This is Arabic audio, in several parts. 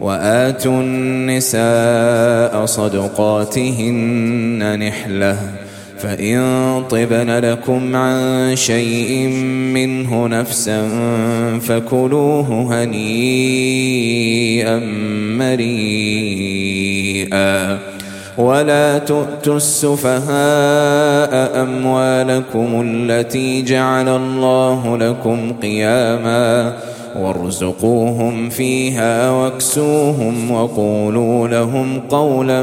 وآتوا النساء صدقاتهن نحلة فإن طبن لكم عن شيء منه نفسا فكلوه هنيئا مريئا ولا تؤتوا السفهاء أموالكم التي جعل الله لكم قياما وارزقوهم فيها واكسوهم وقولوا لهم قولا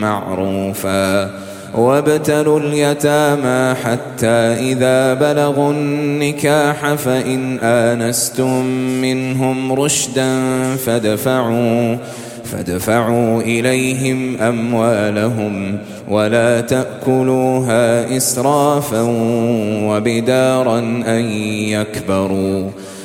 معروفا وابتلوا اليتامى حتى إذا بلغوا النكاح فإن آنستم منهم رشدا فادفعوا فادفعوا إليهم أموالهم ولا تأكلوها إسرافا وبدارا أن يكبروا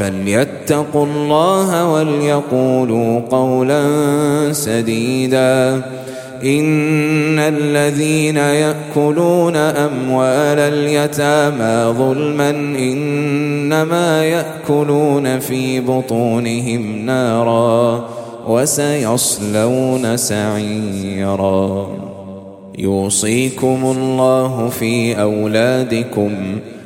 فليتقوا الله وليقولوا قولا سديدا. إن الذين يأكلون أموال اليتامى ظلما إنما يأكلون في بطونهم نارا وسيصلون سعيرا. يوصيكم الله في أولادكم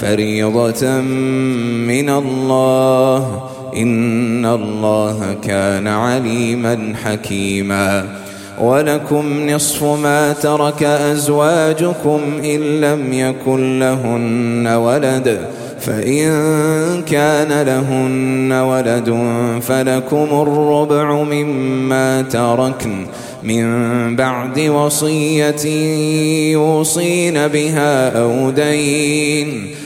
فريضة من الله. إن الله كان عليما حكيما. ولكم نصف ما ترك أزواجكم إن لم يكن لهن ولد. فإن كان لهن ولد فلكم الربع مما تركن. من بعد وصية يوصين بها أو دين.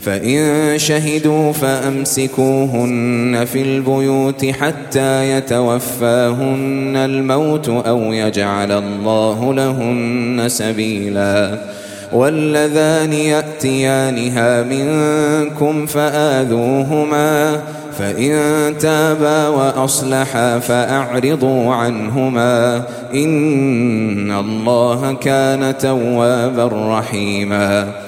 فإن شهدوا فأمسكوهن في البيوت حتى يتوفاهن الموت أو يجعل الله لهن سبيلا. واللذان يأتيانها منكم فآذوهما فإن تابا وأصلحا فأعرضوا عنهما. إن الله كان توابا رحيما.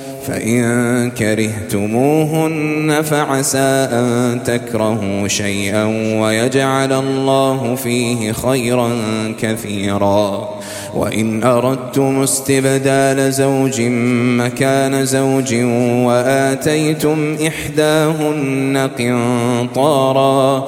فإن كرهتموهن فعسى أن تكرهوا شيئا ويجعل الله فيه خيرا كثيرا. وإن أردتم استبدال زوج مكان زوج وآتيتم إحداهن قنطارا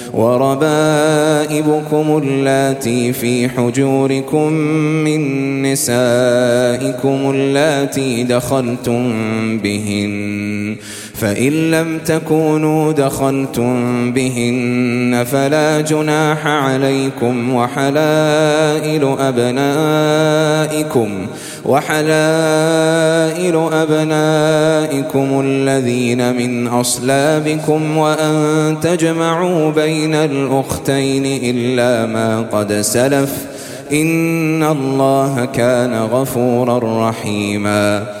وربائبكم اللاتي في حجوركم من نسائكم اللاتي دخلتم بهن فإن لم تكونوا دخلتم بهن فلا جناح عليكم وحلائل أبنائكم وحلائل أبنائكم الذين من أصلابكم وأن تجمعوا بين الأختين إلا ما قد سلف. إن الله كان غفورا رحيما.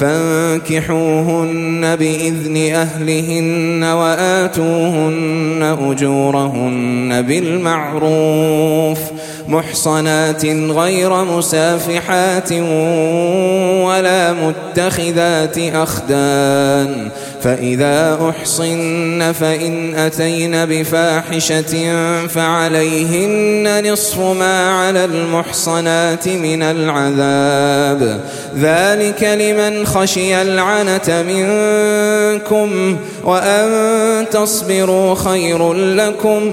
فانكحوهن بإذن أهلهن وآتوهن أجورهن بالمعروف محصنات غير مسافحات ولا متخذات أخدان فإذا أحصن فإن أتين بفاحشة فعليهن نصف ما على المحصنات من العذاب. ذلك لمن خشي العنة منكم وأن تصبروا خير لكم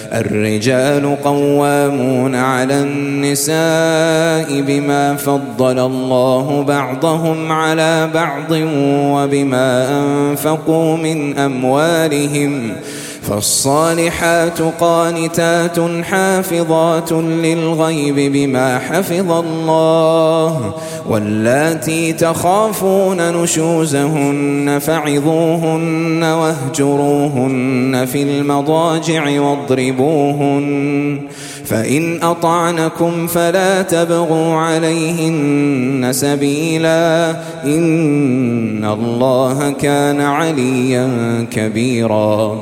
الرجال قوامون على النساء بما فضل الله بعضهم على بعض وبما أنفقوا من أموالهم فالصالحات قانتات حافظات للغيب بما حفظ الله واللاتي تخافون نشوزهن فعظوهن واهجروهن في المضاجع واضربوهن فإن أطعنكم فلا تبغوا عليهن سبيلا إن الله كان عليا كبيرا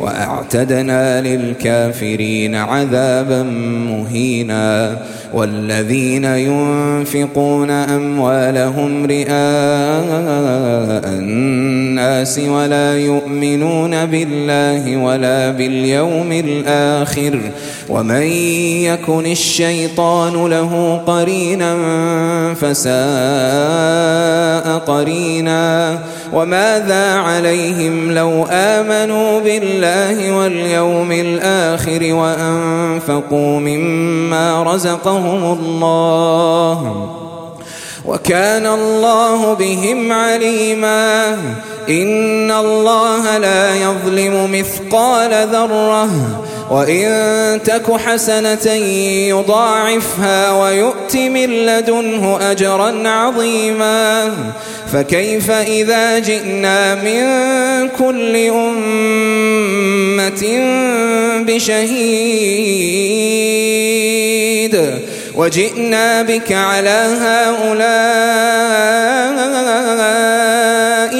وأعتدنا للكافرين عذابا مهينا والذين ينفقون أموالهم رئاء الناس ولا يؤمنون بالله ولا باليوم الآخر ومن يكن الشيطان له قرينا فساء قرينا وماذا عليهم لو آمنوا بالله واليوم الآخر وأنفقوا مما رزقهم الله وكان الله بهم عليما إن الله لا يظلم مثقال ذرة وإن تك حسنة يضاعفها ويؤت من لدنه أجرا عظيما فكيف إذا جئنا من كل أمة بشهيد وجئنا بك على هؤلاء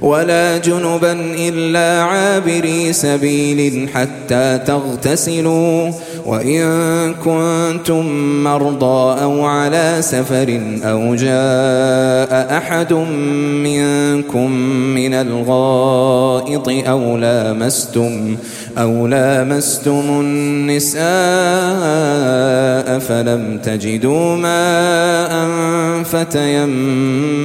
ولا جنبا إلا عابري سبيل حتى تغتسلوا وإن كنتم مرضى أو على سفر أو جاء أحد منكم من الغائط أو لامستم أو لامستم النساء فلم تجدوا ماء فتيمموا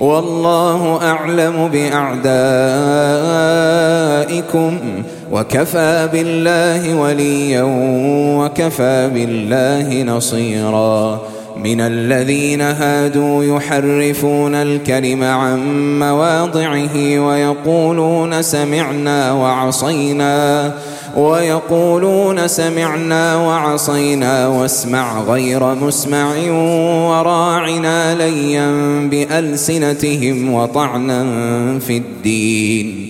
والله أعلم بأعدائكم وكفى بالله وليا وكفى بالله نصيرا. من الذين هادوا يحرفون الكلم عن مواضعه ويقولون سمعنا وعصينا. ويقولون سمعنا وعصينا واسمع غير مسمع وراعنا ليا بألسنتهم وطعنا في الدين.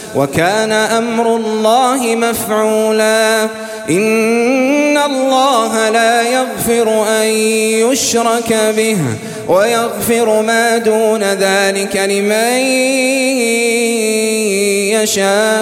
وكان أمر الله مفعولا. إن الله لا يغفر أن يشرك به ويغفر ما دون ذلك لمن يشاء.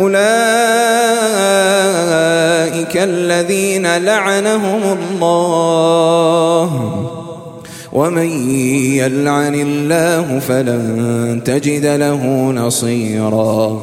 أولئك الذين لعنهم الله. ومن يلعن الله فلن تجد له نصيراً.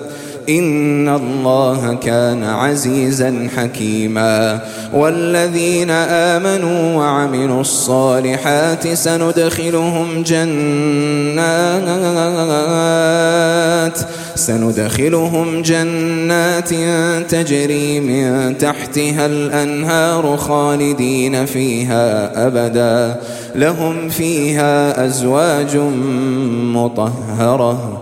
إن الله كان عزيزا حكيما. والذين آمنوا وعملوا الصالحات سندخلهم جنات سندخلهم جنات تجري من تحتها الأنهار خالدين فيها أبدا. لهم فيها أزواج مطهرة.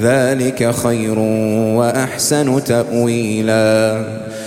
ذلك خير وأحسن تأويلاً.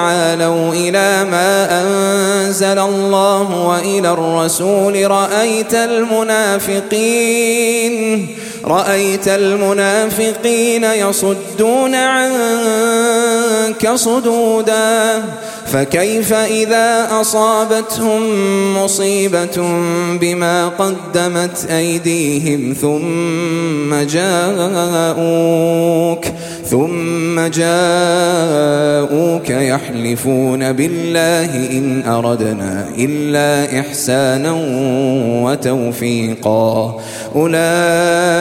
تعالوا إلى ما أنزل الله وإلى الرسول رأيت المنافقين رأيت المنافقين يصدون عنك صدودا فكيف إذا أصابتهم مصيبة بما قدمت أيديهم ثم جاءوك ثم جاءوك يحلفون بالله إن أردنا إلا إحسانا وتوفيقا.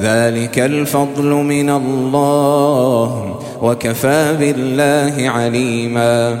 ذلك الفضل من الله وكفى بالله عليما.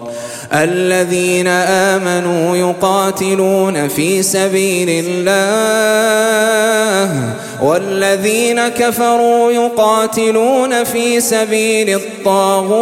الذين آمنوا يقاتلون في سبيل الله والذين كفروا يقاتلون في سبيل الطاغوت.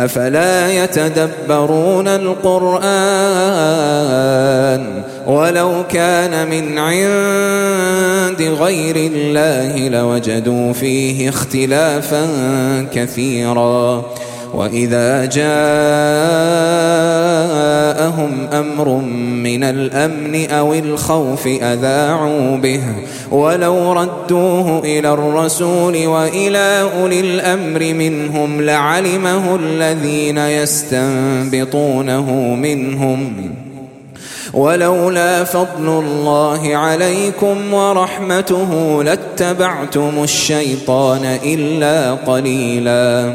أفلا يتدبرون القرآن ولو كان من عند غير الله لوجدوا فيه اختلافا كثيرا وإذا جاءهم أمر من الأمن أو الخوف أذاعوا به. ولو ردوه إلى الرسول وإلى أولي الأمر منهم لعلمه الذين يستنبطونه منهم. ولولا فضل الله عليكم ورحمته لاتبعتم الشيطان إلا قليلاً.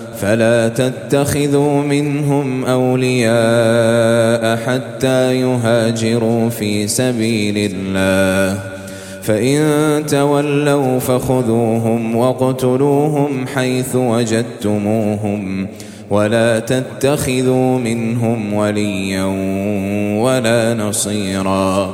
فلا تتخذوا منهم أولياء حتى يهاجروا في سبيل الله. فإن تولوا فخذوهم واقتلوهم حيث وجدتموهم ولا تتخذوا منهم وليا ولا نصيرا.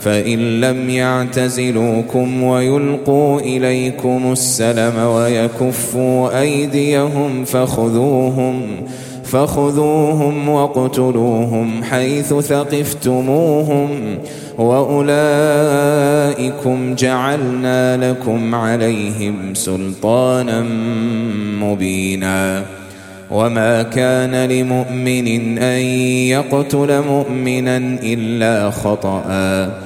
فإن لم يعتزلوكم ويلقوا إليكم السلم ويكفوا أيديهم فخذوهم فخذوهم واقتلوهم حيث ثقفتموهم وأولئكم جعلنا لكم عليهم سلطانا مبينا وما كان لمؤمن أن يقتل مؤمنا إلا خطأ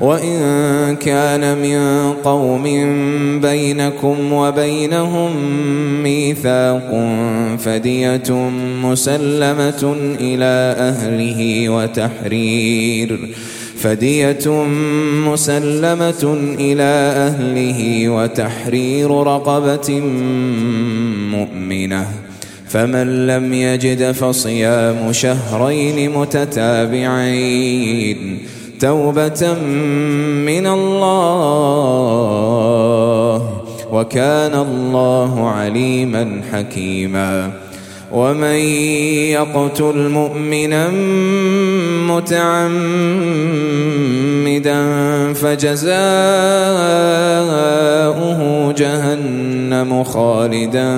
وإن كان من قوم بينكم وبينهم ميثاق فدية مسلمة إلى أهله وتحرير. فدية مسلمة إلى أهله وتحرير رقبة مؤمنة. فمن لم يجد فصيام شهرين متتابعين. توبة من الله وكان الله عليما حكيما. ومن يقتل مؤمنا متعمدا فجزاؤه جهنم خالدا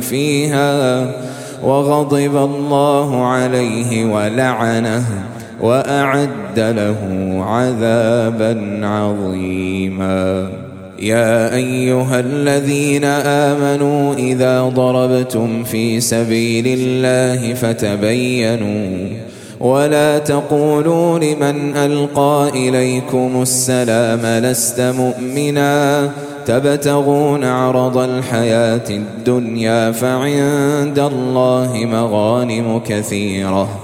فيها وغضب الله عليه ولعنه. وأعد له عذابا عظيما. يا أيها الذين آمنوا إذا ضربتم في سبيل الله فتبينوا ولا تقولوا لمن ألقى إليكم السلام لست مؤمنا. تبتغون عرض الحياة الدنيا فعند الله مغانم كثيرة.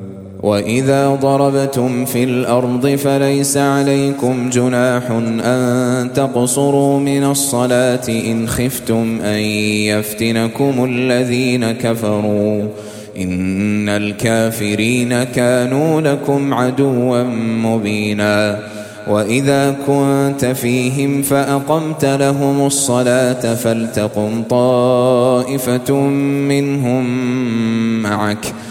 وإذا ضربتم في الأرض فليس عليكم جناح أن تقصروا من الصلاة إن خفتم أن يفتنكم الذين كفروا إن الكافرين كانوا لكم عدوا مبينا وإذا كنت فيهم فأقمت لهم الصلاة فلتقم طائفة منهم معك ۖ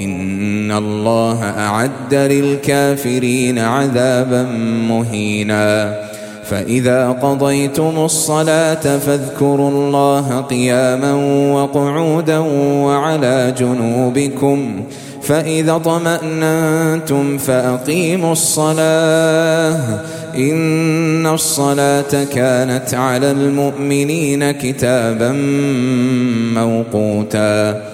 إن الله أعد للكافرين عذابا مهينا. فإذا قضيتم الصلاة فاذكروا الله قياما وقعودا وعلى جنوبكم. فإذا طمأننتم فأقيموا الصلاة. إن الصلاة كانت على المؤمنين كتابا موقوتا.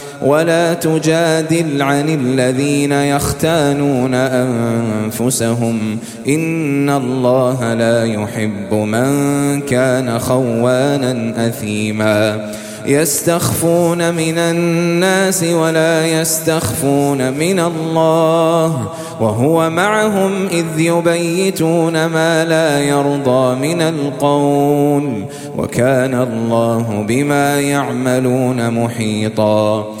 ولا تجادل عن الذين يختانون أنفسهم. إن الله لا يحب من كان خوانا أثيما. يستخفون من الناس ولا يستخفون من الله وهو معهم إذ يبيتون ما لا يرضى من القول. وكان الله بما يعملون محيطا.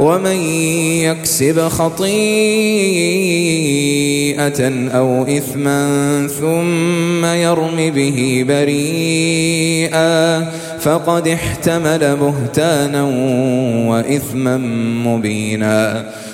ومن يكسب خطيئة أو إثما ثم يرم به بريئا فقد احتمل بهتانا وإثما مبينا.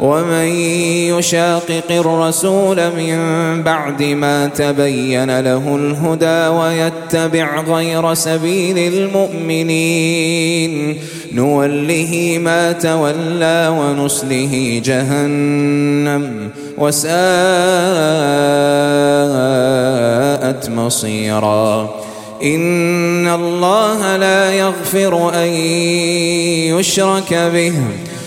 ومن يشاقق الرسول من بعد ما تبين له الهدى ويتبع غير سبيل المؤمنين نوله ما تولى ونصله جهنم وساءت مصيرا إن الله لا يغفر أن يشرك به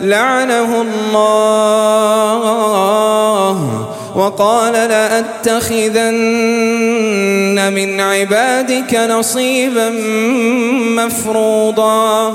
لعنه الله وقال لأتخذن من عبادك نصيبا مفروضا.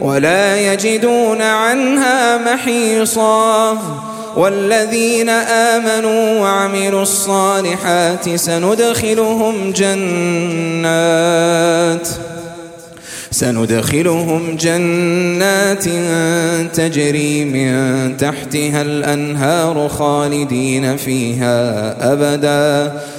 ولا يجدون عنها محيصا. والذين آمنوا وعملوا الصالحات سندخلهم جنات سندخلهم جنات تجري من تحتها الأنهار خالدين فيها أبدا.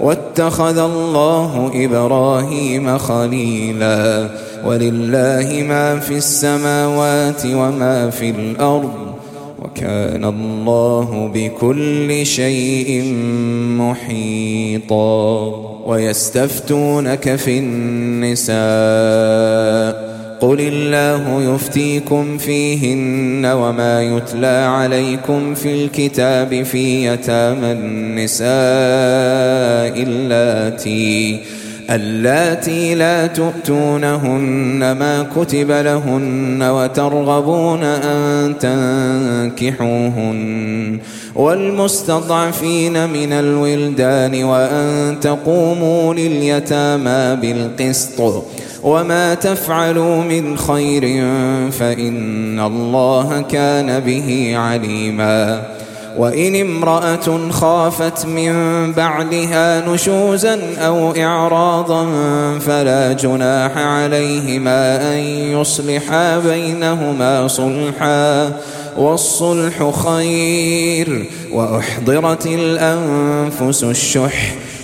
واتخذ الله إبراهيم خليلا ولله ما في السماوات وما في الأرض وكان الله بكل شيء محيطا ويستفتونك في النساء قل الله يفتيكم فيهن وما يتلى عليكم في الكتاب في يتامى النساء اللاتي اللاتي لا تؤتونهن ما كتب لهن وترغبون أن تنكحوهن والمستضعفين من الولدان وأن تقوموا لليتامى بالقسط وما تفعلوا من خير فإن الله كان به عليما وإن امرأة خافت من بعدها نشوزا أو إعراضا فلا جناح عليهما أن يصلحا بينهما صلحا والصلح خير وأحضرت الأنفس الشح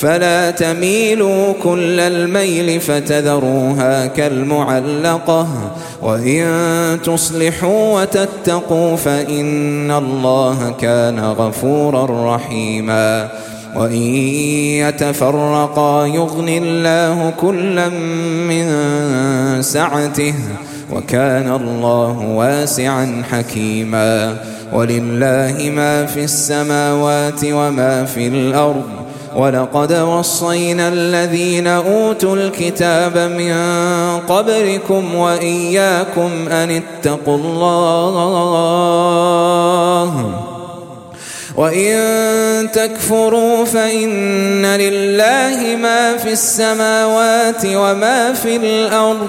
فلا تميلوا كل الميل فتذروها كالمعلقة. وإن تصلحوا وتتقوا فإن الله كان غفورا رحيما. وإن يتفرقا يغن الله كلا من سعته وكان الله واسعا حكيما. ولله ما في السماوات وما في الأرض ولقد وصينا الذين أوتوا الكتاب من قبلكم وإياكم أن اتقوا الله. وإن تكفروا فإن لله ما في السماوات وما في الأرض.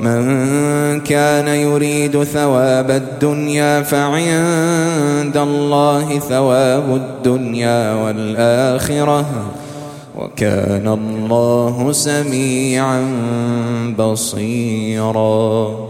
من كان يريد ثواب الدنيا فعند الله ثواب الدنيا والآخرة وكان الله سميعا بصيرا.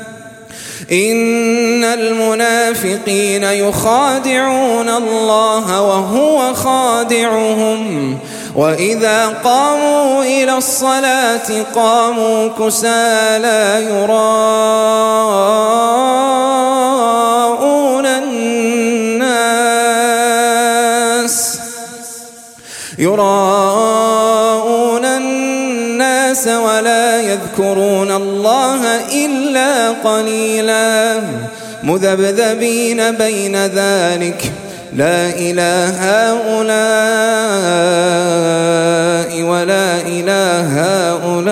إن المنافقين يخادعون الله وهو خادعهم. وإذا قاموا إلى الصلاة قاموا كسالى يراءون الناس. يراءون الناس ولا يذكرون الله إلا قليلا. مذبذبين بين ذلك. لا إله هؤلاء ولا إله هؤلاء.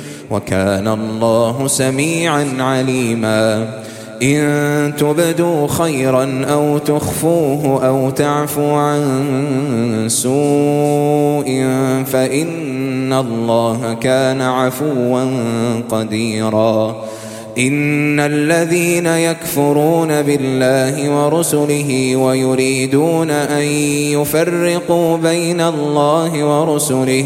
وكان الله سميعا عليما. إن تبدوا خيرا أو تخفوه أو تعفو عن سوء فإن الله كان عفوا قديرا. إن الذين يكفرون بالله ورسله ويريدون أن يفرقوا بين الله ورسله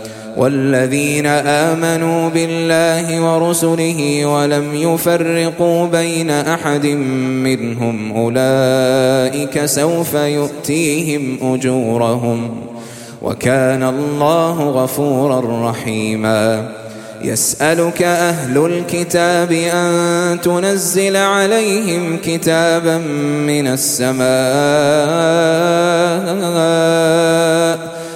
والذين آمنوا بالله ورسله ولم يفرقوا بين أحد منهم أولئك سوف يؤتيهم أجورهم وكان الله غفورا رحيما. يسألك أهل الكتاب أن تنزل عليهم كتابا من السماء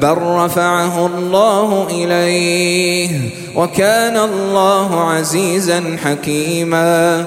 بل رفعه الله إليه وكان الله عزيزا حكيما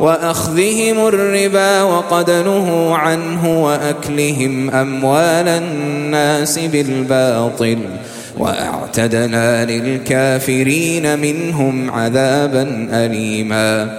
وأخذهم الربا وقد نهوا عنه وأكلهم أموال الناس بالباطل وأعتدنا للكافرين منهم عذابا أليما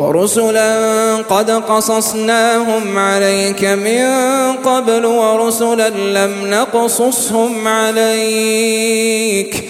ورسلا قد قصصناهم عليك من قبل ورسلا لم نقصصهم عليك.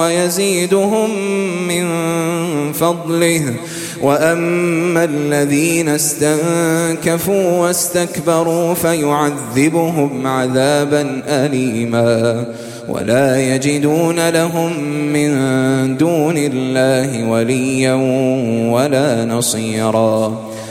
ويزيدهم من فضله. وأما الذين استنكفوا واستكبروا فيعذبهم عذابا أليما. ولا يجدون لهم من دون الله وليا ولا نصيرا.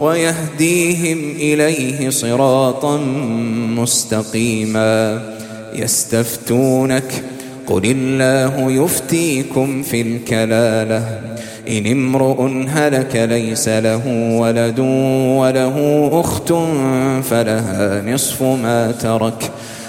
ويهديهم إليه صراطا مستقيما. يستفتونك قل الله يفتيكم في الكلالة. إن امرؤ هلك ليس له ولد وله أخت فلها نصف ما ترك.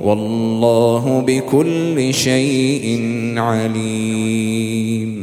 والله بكل شيء عليم.